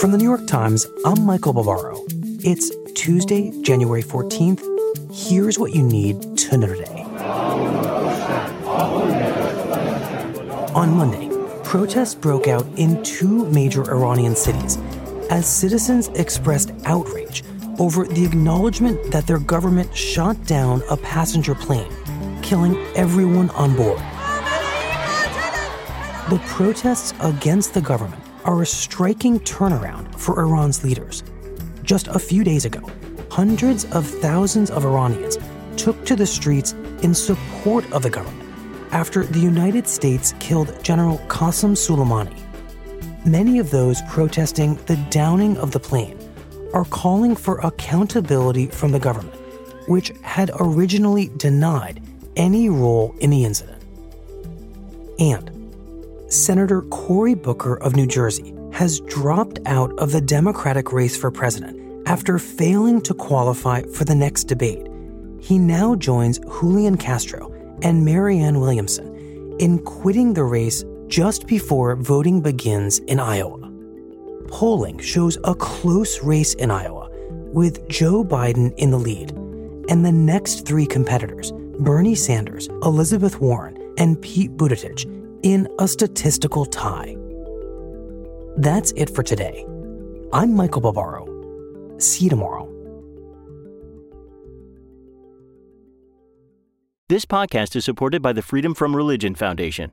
From the New York Times, I'm Michael Barbaro. It's Tuesday, January 14th. Here's what you need to know today. On Monday, protests broke out in two major Iranian cities as citizens expressed outrage over the acknowledgement that their government shot down a passenger plane, killing everyone on board. The protests against the government are a striking turnaround for Iran's leaders. Just a few days ago, hundreds of thousands of Iranians took to the streets in support of the government after the United States killed General Qasem Soleimani. Many of those protesting the downing of the plane are calling for accountability from the government, which had originally denied any role in the incident. And Senator Cory Booker of New Jersey has dropped out of the Democratic race for president after failing to qualify for the next debate. He now joins Julian Castro and Marianne Williamson in quitting the race just before voting begins in Iowa. Polling shows a close race in Iowa, with Joe Biden in the lead, and the next three competitors, Bernie Sanders, Elizabeth Warren, and Pete Buttigieg, in a statistical tie. That's it for today. I'm Michael Barbaro. See you tomorrow. This podcast is supported by the Freedom from Religion Foundation.